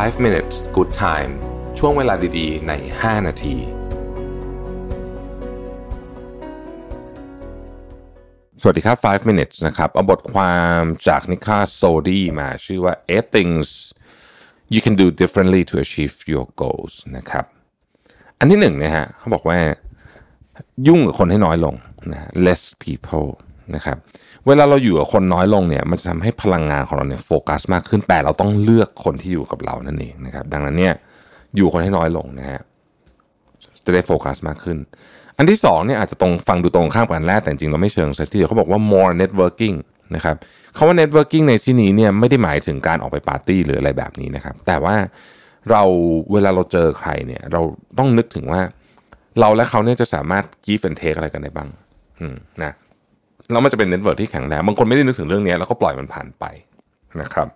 5 minutes good time ช่วงเวลาดีๆ ใน 5 นาที สวัสดีครับ 5 minutes นะครับ เอาบทความจากนิคาโซดีมาชื่อว่า eight things you can do differently to achieve your goals นะครับ อันที่หนึ่งนะฮะเขาบอกว่า ยุ่งกับคนให้น้อยลงนะ less people นะครับเวลาเราอยู่กับคนน้อยลงเนี่ยมันจะทำให้พลังงานของเราเนี่ยโฟกัสมากขึ้นแต่เราต้องเลือกคนที่อยู่กับเรานั่นเองนะครับดังนั้นเนี่ยอยู่คนให้น้อยลงนะฮะจะได้โฟกัสมากขึ้น อันที่สองเนี่ยอาจจะตรงฟังดูตรงข้ามกันแรกแต่จริงเราไม่เชิงสักทีเขาบอกว่า more networking นะครับคำว่า networking ในที่นี้เนี่ยไม่ได้หมายถึงการออกไปปาร์ตี้หรืออะไรแบบนี้นะครับ แต่ว่าเราเวลาเราเจอใครเนี่ยเราต้องนึกถึงว่า เราและเขาเนี่ยจะสามารถ give and take อะไรกันได้บ้างนะ แล้วมันจะเป็น network ที่แข็งแรงบางคนไม่ได้นึกถึงเรื่องนี้แล้วก็ปล่อยมันผ่านไปนะครับ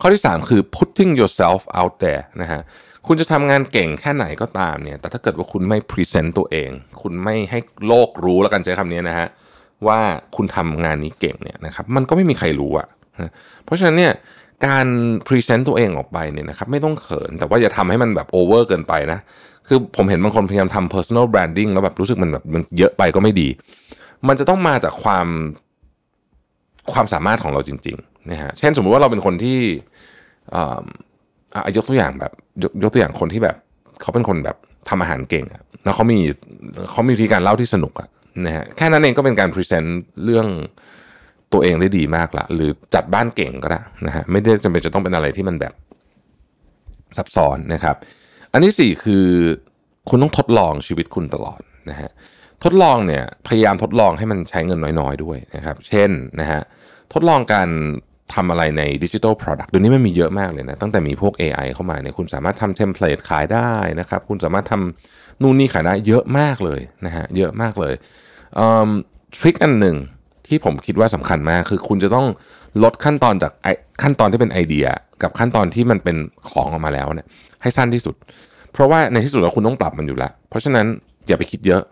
ข้อที่ 3 คือ putting yourself out there นะฮะคุณจะทำงานเก่งแค่ไหนก็ตามเนี่ย แต่ถ้าเกิดว่าคุณไม่ present ตัวเอง คุณไม่ให้โลกรู้แล้วกันใช้คำนี้นะฮะว่าคุณทำงานนี้เก่งเนี่ยนะครับ มันก็ไม่มีใครรู้อะเพราะฉะนั้นเนี่ยการ present ตัวเองออกไปเนี่ยนะครับไม่ต้องเขิน แต่ว่าอย่าทำให้มันแบบ over เกินไปนะ คือผมเห็นบางคนพยายามทำ personal branding แล้วแบบรู้สึกมันแบบมันเยอะไปก็ไม่ดี มันจะต้องมาจากความความสามารถของเราจริงๆนะฮะเช่นสมมุติว่าเราเป็นคนที่อ่ายกตัวอย่างแบบยกยกตัวอย่างคนที่แบบ เขาเป็นคนแบบทำอาหารเก่งอะแล้วเขามีเขามีวิธีการเล่าที่สนุกอะนะฮะแค่นั้นเองก็เป็นการ present เรื่องตัวเองได้ดีมากละหรือจัดบ้านเก่งก็ได้นะฮะไม่ได้จำเป็นจะต้องเป็นอะไรที่มันแบบซับซ้อนนะครับ อันที่สี่คือคุณต้องทดลองชีวิตคุณตลอดนะฮะ ทดลองเนี่ยพยายามทดลองให้มันใช้เงินน้อยๆด้วยนะครับ เช่นนะฮะทดลองการทำอะไรใน digital product เดี๋ยวนี้มันมีเยอะมากเลยนะ ตั้งแต่มีพวก AI เข้ามาเนี่ยคุณสามารถทำ template ขายได้นะครับ คุณสามารถทำนู่นนี่ขายได้เยอะมากเลยนะฮะเยอะมากเลย trick อันหนึ่งที่ผมคิดว่าสำคัญมากคือคุณจะต้องลดขั้นตอนจากขั้นตอนที่เป็นไอเดีย กับขั้นตอนที่มันเป็นของออกมาแล้วเนี่ยให้สั้นที่สุด เพราะว่าในที่สุดแล้วคุณต้องปรับมันอยู่แล้ว เพราะฉะนั้นอย่าไปคิดเยอะ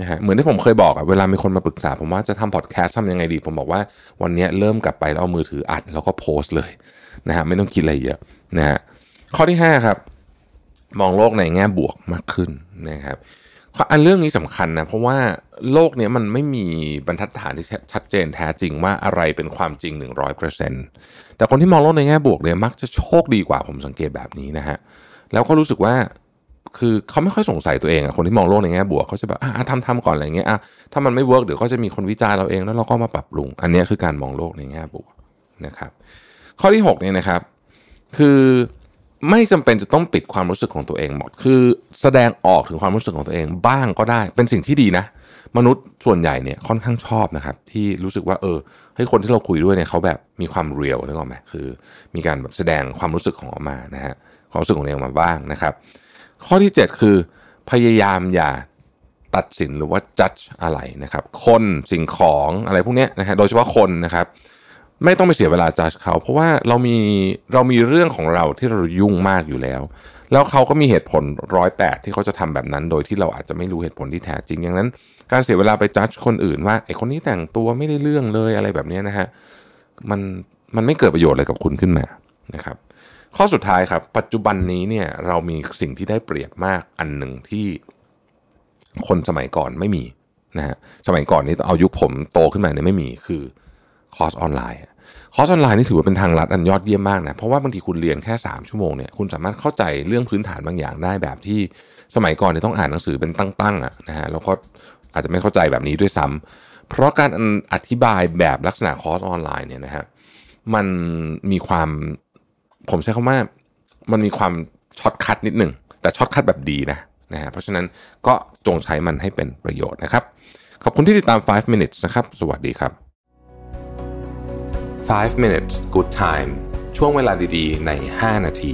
นะฮะเหมือนที่ผมเคยบอกอะเวลามีคนมาปรึกษา ผมว่าจะทำพอดแคสต์ทำยังไงดี ผมบอกว่าวันนี้เริ่มกลับไปแล้วเอามือถืออัดแล้วก็โพสต์เลยนะฮะไม่ต้องคิดอะไรเยอะนะฮะข้อที่ 5 ครับ มองโลกในแง่บวกมากขึ้นนะครับอันเรื่องนี้สำคัญนะเพราะว่าโลกนี้มันไม่มีบรรทัดฐานที่ชัดเจนแท้จริงว่าอะไรเป็นความจริง 100%แต่คนที่มองโลกในแง่บวกเนี่ยมักจะโชคดีกว่าผมสังเกตแบบนี้นะฮะแล้วก็รู้สึกว่า คือเขาไม่ค่อยสงสัยตัวเองอะคนที่มองโลกในแง่บวกเขาจะแบบอะทำทำก่อนอะไรเงี้ยอะถ้ามันไม่ work เดี๋ยวก็จะมีคนวิจารณ์เราเองแล้วเราก็มาปรับปรุง อันนี้คือการมองโลกในแง่บวกนะครับ ข้อที่6เนี่ยนะครับ คือไม่จำเป็นจะต้องปิดความรู้สึกของตัวเองหมด คือแสดงออกถึงความรู้สึกของตัวเองบ้างก็ได้ เป็นสิ่งที่ดีนะ มนุษย์ส่วนใหญ่เนี่ยค่อนข้างชอบนะครับ ที่รู้สึกว่าเออให้คนที่เราคุยด้วยเนี่ยเขาแบบมีความเรียลนึกออกไหมคือ มีการแบบแสดงความรู้สึกของออกมานะฮะความรู้สึกของตัวเองมาบ้างนะครับ ข้อที่ 7 คือ พยายามอย่าตัดสินหรือว่าจัดอะไรนะครับ คนสิ่งของอะไรพวกนี้นะฮะโดยเฉพาะคนนะครับ ไม่ต้องไปเสียเวลาจัดเขา เพราะว่าเรามีเรามีเรื่องของเราที่เรายุ่งมากอยู่แล้ว แล้วเขาก็มีเหตุผลร้อยแปดที่เขาจะทำแบบนั้น โดยที่เราอาจจะไม่รู้เหตุผลที่แท้จริงอย่างนั้น การเสียเวลาไปจัดคนอื่นว่าไอ้คนนี้แต่งตัวไม่ได้เรื่องเลยอะไรแบบนี้นะฮะมันมันไม่เกิดประโยชน์อะไรกับคุณขึ้นมานะครับ ข้อสุดท้ายครับ ปัจจุบันนี้เนี่ยเรามีสิ่งที่ได้เปรียบมากอันหนึ่งที่คนสมัยก่อนไม่มีนะฮะสมัยก่อนนี้เอายุคผมโตขึ้นมาเนี่ยไม่มีคือคอร์สออนไลน์คอร์สออนไลน์นี่ถือว่าเป็นทางลัดอันยอดเยี่ยมมากนะเพราะว่าบางทีคุณเรียนแค่ 3 ชั่วโมงเนี่ยคุณสามารถเข้าใจเรื่องพื้นฐานบางอย่างได้แบบที่สมัยก่อนเนี่ยต้องอ่านหนังสือเป็นตั้งๆอะนะฮะแล้วก็อาจจะไม่เข้าใจแบบนี้ด้วยซ้ำเพราะการอธิบายแบบลักษณะคอร์สออนไลน์เนี่ยนะฮะมันมีความ ผมใช้คำว่ามันมีความ shortcut นิดหนึ่ง แต่ shortcut แบบดีนะนะฮะเพราะฉะนั้นก็จงใช้มันให้เป็นประโยชน์นะครับ ขอบคุณที่ติดตาม 5 minutes นะครับ สวัสดีครับ 5 minutes good time ช่วงเวลาดีๆ ใน 5 นาที